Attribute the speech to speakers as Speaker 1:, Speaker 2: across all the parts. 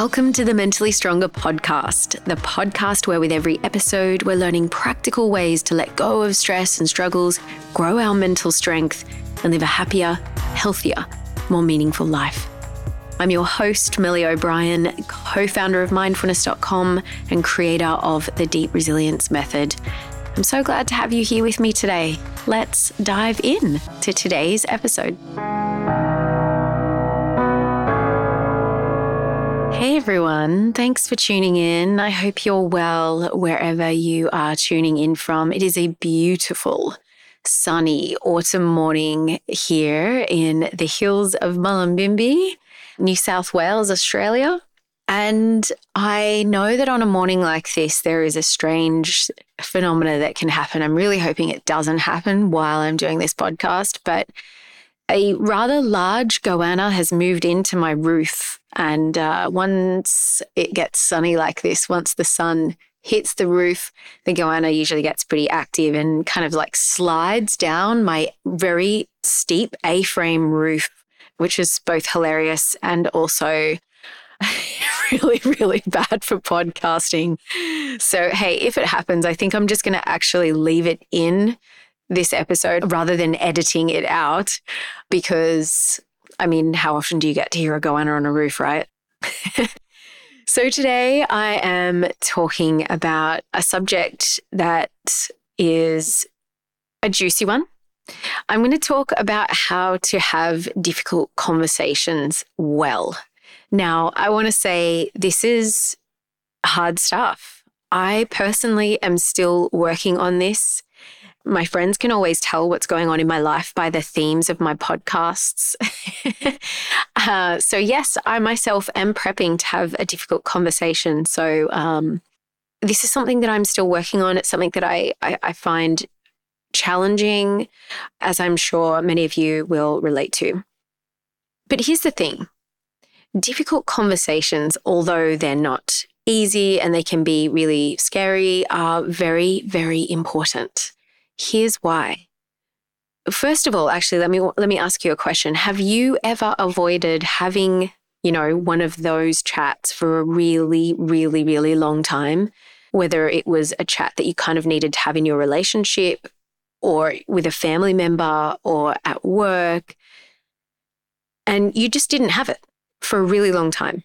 Speaker 1: Welcome to the Mentally Stronger podcast, the podcast where with every episode, we're learning practical ways to let go of stress and struggles, grow our mental strength, and live a happier, healthier, more meaningful life. I'm your host, Melli O'Brien, co founder of mindfulness.com and creator of the Deep Resilience Method. I'm so glad to have you here with me today. Let's dive in to today's episode. Everyone, thanks for tuning in. I hope you're well wherever you are tuning in from. It is a beautiful, sunny autumn morning here in the hills of Mullumbimby, New South Wales, Australia. And I know that on a morning like this, there is a strange phenomena that can happen. I'm really hoping it doesn't happen while I'm doing this podcast, but a rather large goanna has moved into my roof and uh, once it gets sunny like this, once the sun hits the roof, the goanna usually gets pretty active and kind of like slides down my very steep A frame roof, which is both hilarious and also really, really bad for podcasting. So, hey, if it happens, I think I'm just going to actually leave it in this episode rather than editing it out because I mean, how often do you get to hear a goanna on a roof, right? so today I am talking about a subject that is a juicy one. I'm going to talk about how to have difficult conversations well. Now, I want to say this is hard stuff. I personally am still working on this. My friends can always tell what's going on in my life by the themes of my podcasts. uh, so, yes, I myself am prepping to have a difficult conversation. So, um, this is something that I'm still working on. It's something that I, I, I find challenging, as I'm sure many of you will relate to. But here's the thing difficult conversations, although they're not easy and they can be really scary, are very, very important. Here's why. First of all, actually, let me let me ask you a question. Have you ever avoided having, you know, one of those chats for a really, really, really long time? Whether it was a chat that you kind of needed to have in your relationship or with a family member or at work, and you just didn't have it for a really long time.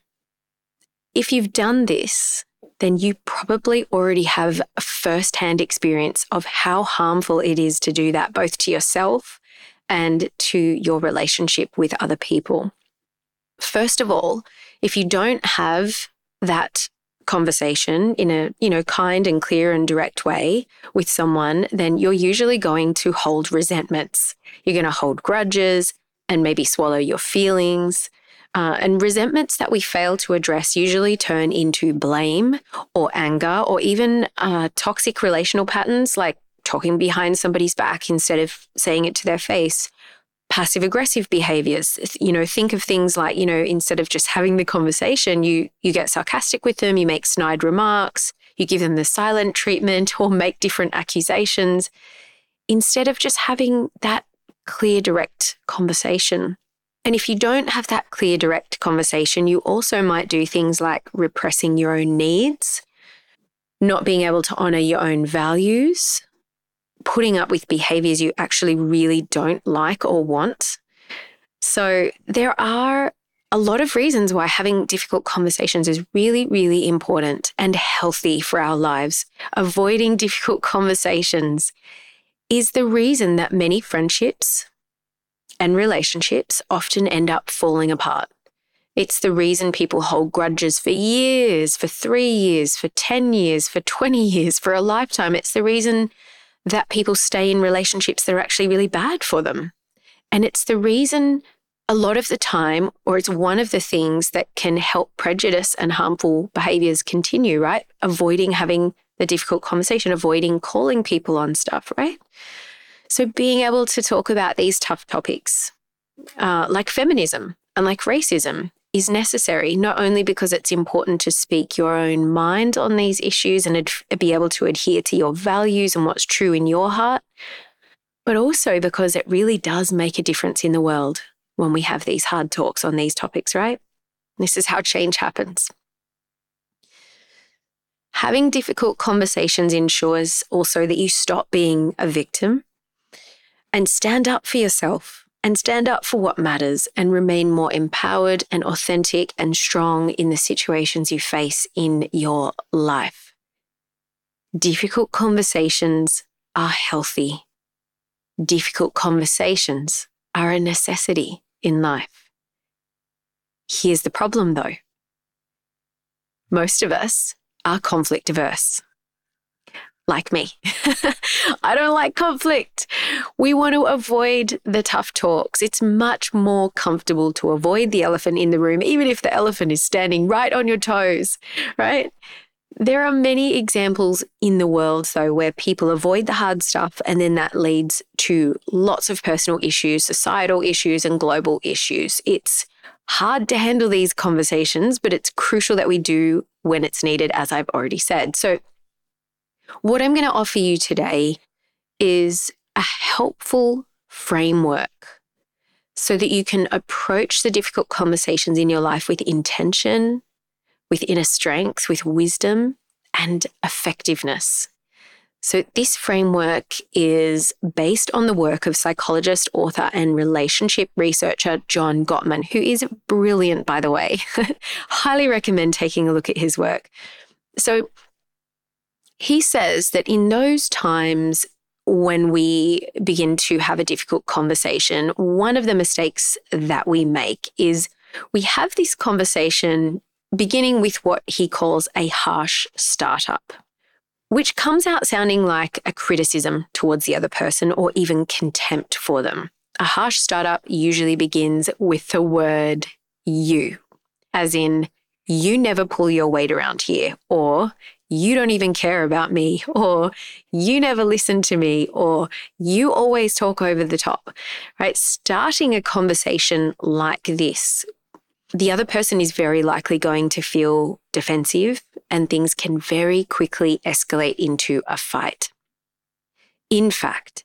Speaker 1: If you've done this, then you probably already have a first-hand experience of how harmful it is to do that, both to yourself and to your relationship with other people. First of all, if you don't have that conversation in a you know kind and clear and direct way with someone then you're usually going to hold resentments you're going to hold grudges and maybe swallow your feelings uh, and resentments that we fail to address usually turn into blame or anger or even uh, toxic relational patterns like talking behind somebody's back instead of saying it to their face. Passive aggressive behaviors. You know, think of things like, you know, instead of just having the conversation, you you get sarcastic with them, you make snide remarks, you give them the silent treatment or make different accusations instead of just having that clear, direct conversation. And if you don't have that clear, direct conversation, you also might do things like repressing your own needs, not being able to honor your own values, putting up with behaviors you actually really don't like or want. So there are a lot of reasons why having difficult conversations is really, really important and healthy for our lives. Avoiding difficult conversations is the reason that many friendships, and relationships often end up falling apart. It's the reason people hold grudges for years, for three years, for 10 years, for 20 years, for a lifetime. It's the reason that people stay in relationships that are actually really bad for them. And it's the reason a lot of the time, or it's one of the things that can help prejudice and harmful behaviors continue, right? Avoiding having the difficult conversation, avoiding calling people on stuff, right? So, being able to talk about these tough topics, uh, like feminism and like racism, is necessary, not only because it's important to speak your own mind on these issues and ad- be able to adhere to your values and what's true in your heart, but also because it really does make a difference in the world when we have these hard talks on these topics, right? This is how change happens. Having difficult conversations ensures also that you stop being a victim and stand up for yourself and stand up for what matters and remain more empowered and authentic and strong in the situations you face in your life. Difficult conversations are healthy. Difficult conversations are a necessity in life. Here's the problem though most of us are conflict averse. Like me. I don't like conflict. We want to avoid the tough talks. It's much more comfortable to avoid the elephant in the room, even if the elephant is standing right on your toes, right? There are many examples in the world, though, where people avoid the hard stuff and then that leads to lots of personal issues, societal issues, and global issues. It's hard to handle these conversations, but it's crucial that we do when it's needed, as I've already said. So, what I'm going to offer you today is a helpful framework so that you can approach the difficult conversations in your life with intention, with inner strength, with wisdom, and effectiveness. So, this framework is based on the work of psychologist, author, and relationship researcher John Gottman, who is brilliant, by the way. Highly recommend taking a look at his work. So, he says that in those times when we begin to have a difficult conversation, one of the mistakes that we make is we have this conversation beginning with what he calls a harsh startup which comes out sounding like a criticism towards the other person or even contempt for them. A harsh startup usually begins with the word you, as in, you never pull your weight around here, or you don't even care about me, or you never listen to me, or you always talk over the top, right? Starting a conversation like this the other person is very likely going to feel defensive and things can very quickly escalate into a fight. In fact,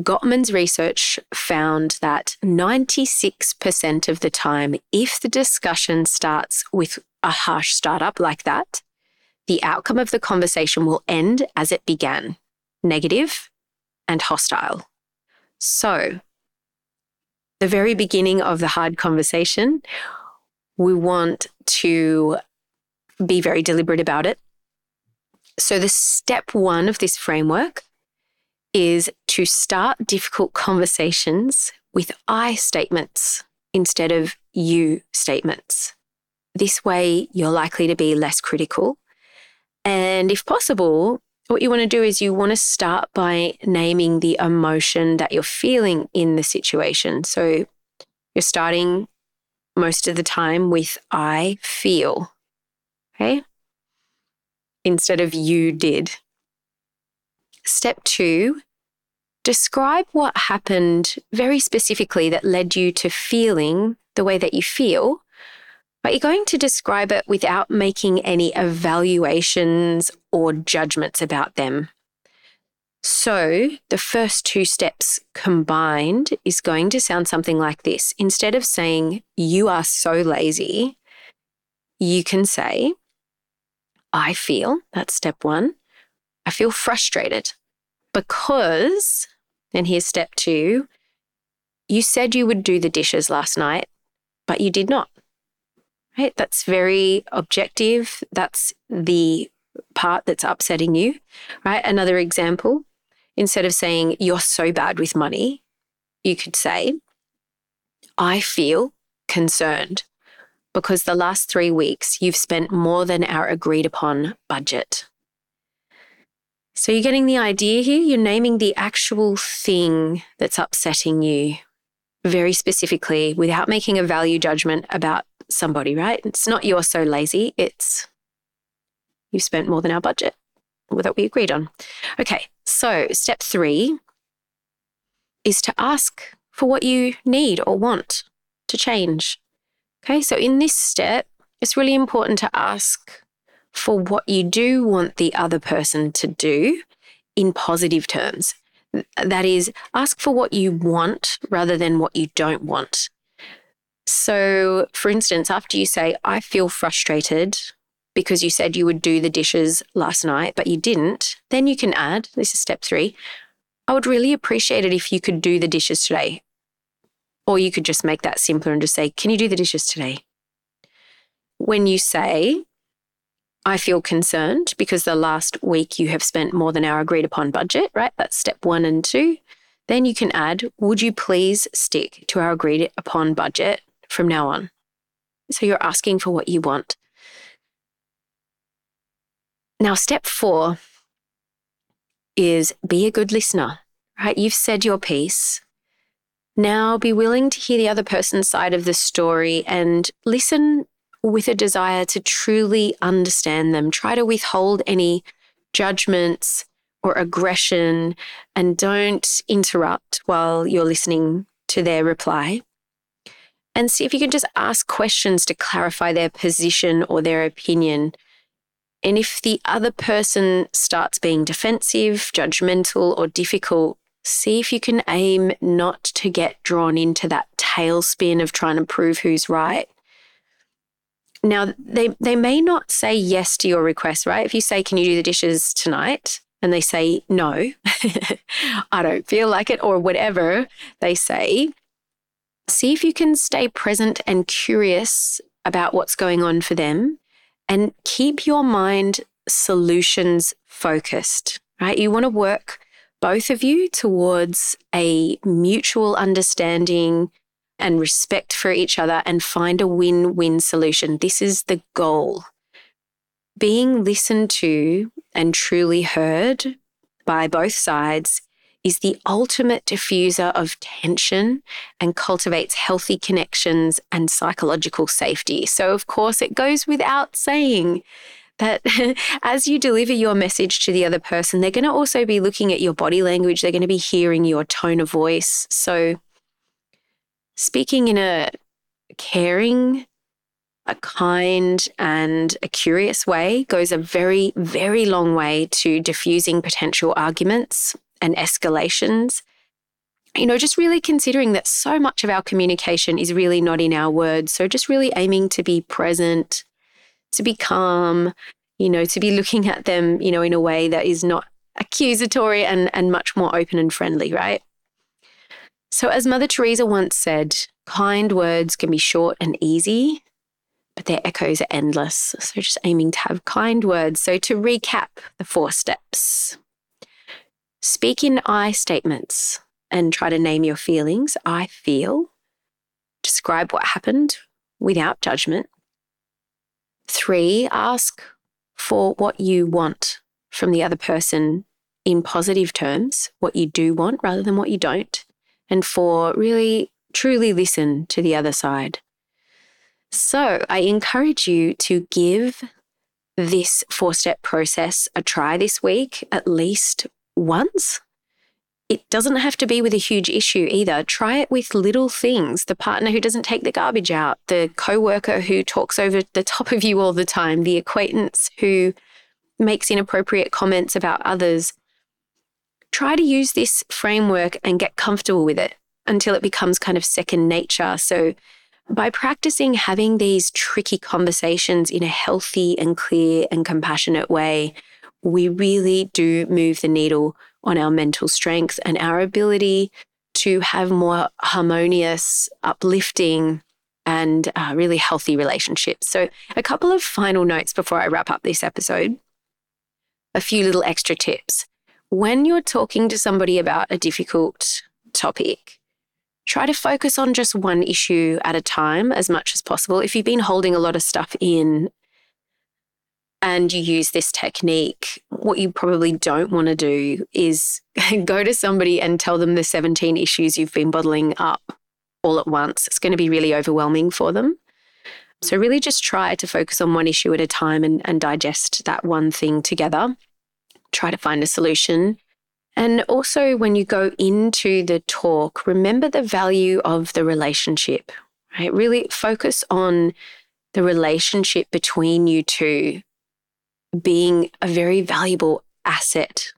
Speaker 1: Gottman's research found that 96% of the time, if the discussion starts with a harsh startup like that, the outcome of the conversation will end as it began negative and hostile. So, the very beginning of the hard conversation, we want to be very deliberate about it. So, the step one of this framework is to start difficult conversations with I statements instead of you statements. This way, you're likely to be less critical. And if possible, what you want to do is you want to start by naming the emotion that you're feeling in the situation. So you're starting most of the time with I feel. Okay. Instead of you did. Step two, describe what happened very specifically that led you to feeling the way that you feel. But you're going to describe it without making any evaluations or judgments about them. So, the first two steps combined is going to sound something like this. Instead of saying, You are so lazy, you can say, I feel, that's step one, I feel frustrated because, and here's step two, you said you would do the dishes last night, but you did not. Right? That's very objective. That's the part that's upsetting you, right? Another example instead of saying, You're so bad with money, you could say, I feel concerned because the last three weeks you've spent more than our agreed upon budget. So you're getting the idea here. You're naming the actual thing that's upsetting you very specifically without making a value judgment about somebody, right? It's not you're so lazy, it's you've spent more than our budget that we agreed on. Okay, so step three is to ask for what you need or want to change. Okay, so in this step, it's really important to ask for what you do want the other person to do in positive terms. That is, ask for what you want rather than what you don't want. So, for instance, after you say, I feel frustrated because you said you would do the dishes last night, but you didn't, then you can add this is step three. I would really appreciate it if you could do the dishes today. Or you could just make that simpler and just say, Can you do the dishes today? When you say, I feel concerned because the last week you have spent more than our agreed upon budget, right? That's step one and two. Then you can add, Would you please stick to our agreed upon budget from now on? So you're asking for what you want. Now, step four is be a good listener, right? You've said your piece. Now be willing to hear the other person's side of the story and listen with a desire to truly understand them. Try to withhold any judgments or aggression and don't interrupt while you're listening to their reply. And see if you can just ask questions to clarify their position or their opinion. And if the other person starts being defensive, judgmental, or difficult, see if you can aim not to get drawn into that tailspin of trying to prove who's right. Now, they, they may not say yes to your request, right? If you say, Can you do the dishes tonight? and they say, No, I don't feel like it, or whatever they say, see if you can stay present and curious about what's going on for them and keep your mind solutions focused, right? You want to work both of you towards a mutual understanding and respect for each other and find a win win solution. This is the goal. Being listened to and truly heard by both sides is the ultimate diffuser of tension and cultivates healthy connections and psychological safety. So, of course, it goes without saying that as you deliver your message to the other person, they're going to also be looking at your body language, they're going to be hearing your tone of voice. So, speaking in a caring, a kind, and a curious way goes a very, very long way to diffusing potential arguments and escalations. You know, just really considering that so much of our communication is really not in our words. So, just really aiming to be present, to be calm, you know, to be looking at them, you know, in a way that is not accusatory and, and much more open and friendly, right? So, as Mother Teresa once said, kind words can be short and easy, but their echoes are endless. So, just aiming to have kind words. So, to recap the four steps Speak in I statements and try to name your feelings. I feel. Describe what happened without judgment. Three, ask for what you want from the other person in positive terms, what you do want rather than what you don't. And four, really truly listen to the other side. So I encourage you to give this four step process a try this week, at least once. It doesn't have to be with a huge issue either. Try it with little things. The partner who doesn't take the garbage out, the coworker who talks over the top of you all the time, the acquaintance who makes inappropriate comments about others. Try to use this framework and get comfortable with it until it becomes kind of second nature. So, by practicing having these tricky conversations in a healthy and clear and compassionate way, we really do move the needle on our mental strength and our ability to have more harmonious, uplifting, and uh, really healthy relationships. So, a couple of final notes before I wrap up this episode. A few little extra tips. When you're talking to somebody about a difficult topic, try to focus on just one issue at a time as much as possible. If you've been holding a lot of stuff in and you use this technique, what you probably don't want to do is go to somebody and tell them the 17 issues you've been bottling up all at once. It's going to be really overwhelming for them. So, really just try to focus on one issue at a time and, and digest that one thing together. Try to find a solution. And also, when you go into the talk, remember the value of the relationship, right? Really focus on the relationship between you two being a very valuable asset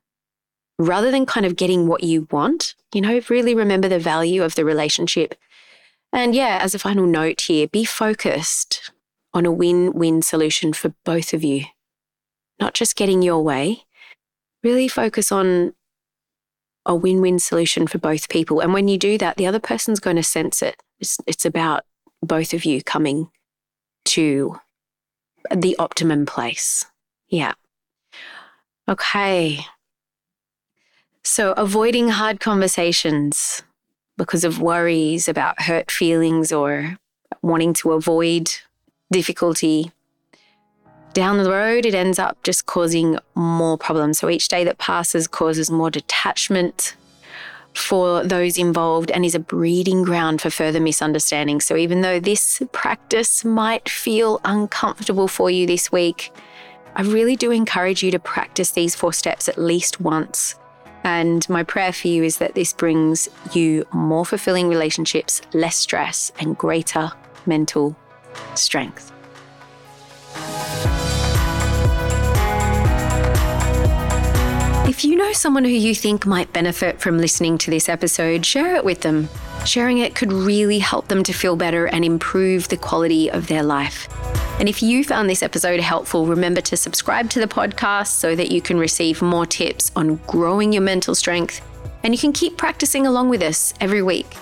Speaker 1: rather than kind of getting what you want. You know, really remember the value of the relationship. And yeah, as a final note here, be focused. on a win win solution for both of you, not just getting your way. Really focus on a win win solution for both people. And when you do that, the other person's going to sense it. It's, it's about both of you coming to the optimum place. Yeah. Okay. So, avoiding hard conversations because of worries about hurt feelings or wanting to avoid difficulty. Down the road, it ends up just causing more problems. So each day that passes causes more detachment for those involved and is a breeding ground for further misunderstanding. So even though this practice might feel uncomfortable for you this week, I really do encourage you to practice these four steps at least once. And my prayer for you is that this brings you more fulfilling relationships, less stress, and greater mental strength. If you know someone who you think might benefit from listening to this episode, share it with them. Sharing it could really help them to feel better and improve the quality of their life. And if you found this episode helpful, remember to subscribe to the podcast so that you can receive more tips on growing your mental strength and you can keep practicing along with us every week.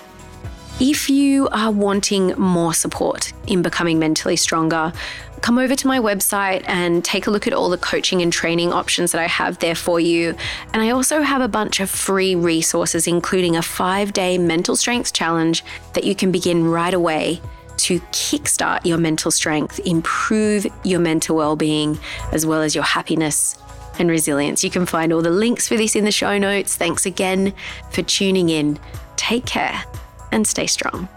Speaker 1: If you are wanting more support in becoming mentally stronger, come over to my website and take a look at all the coaching and training options that I have there for you. And I also have a bunch of free resources, including a five day mental strength challenge that you can begin right away to kickstart your mental strength, improve your mental well being, as well as your happiness and resilience. You can find all the links for this in the show notes. Thanks again for tuning in. Take care and stay strong.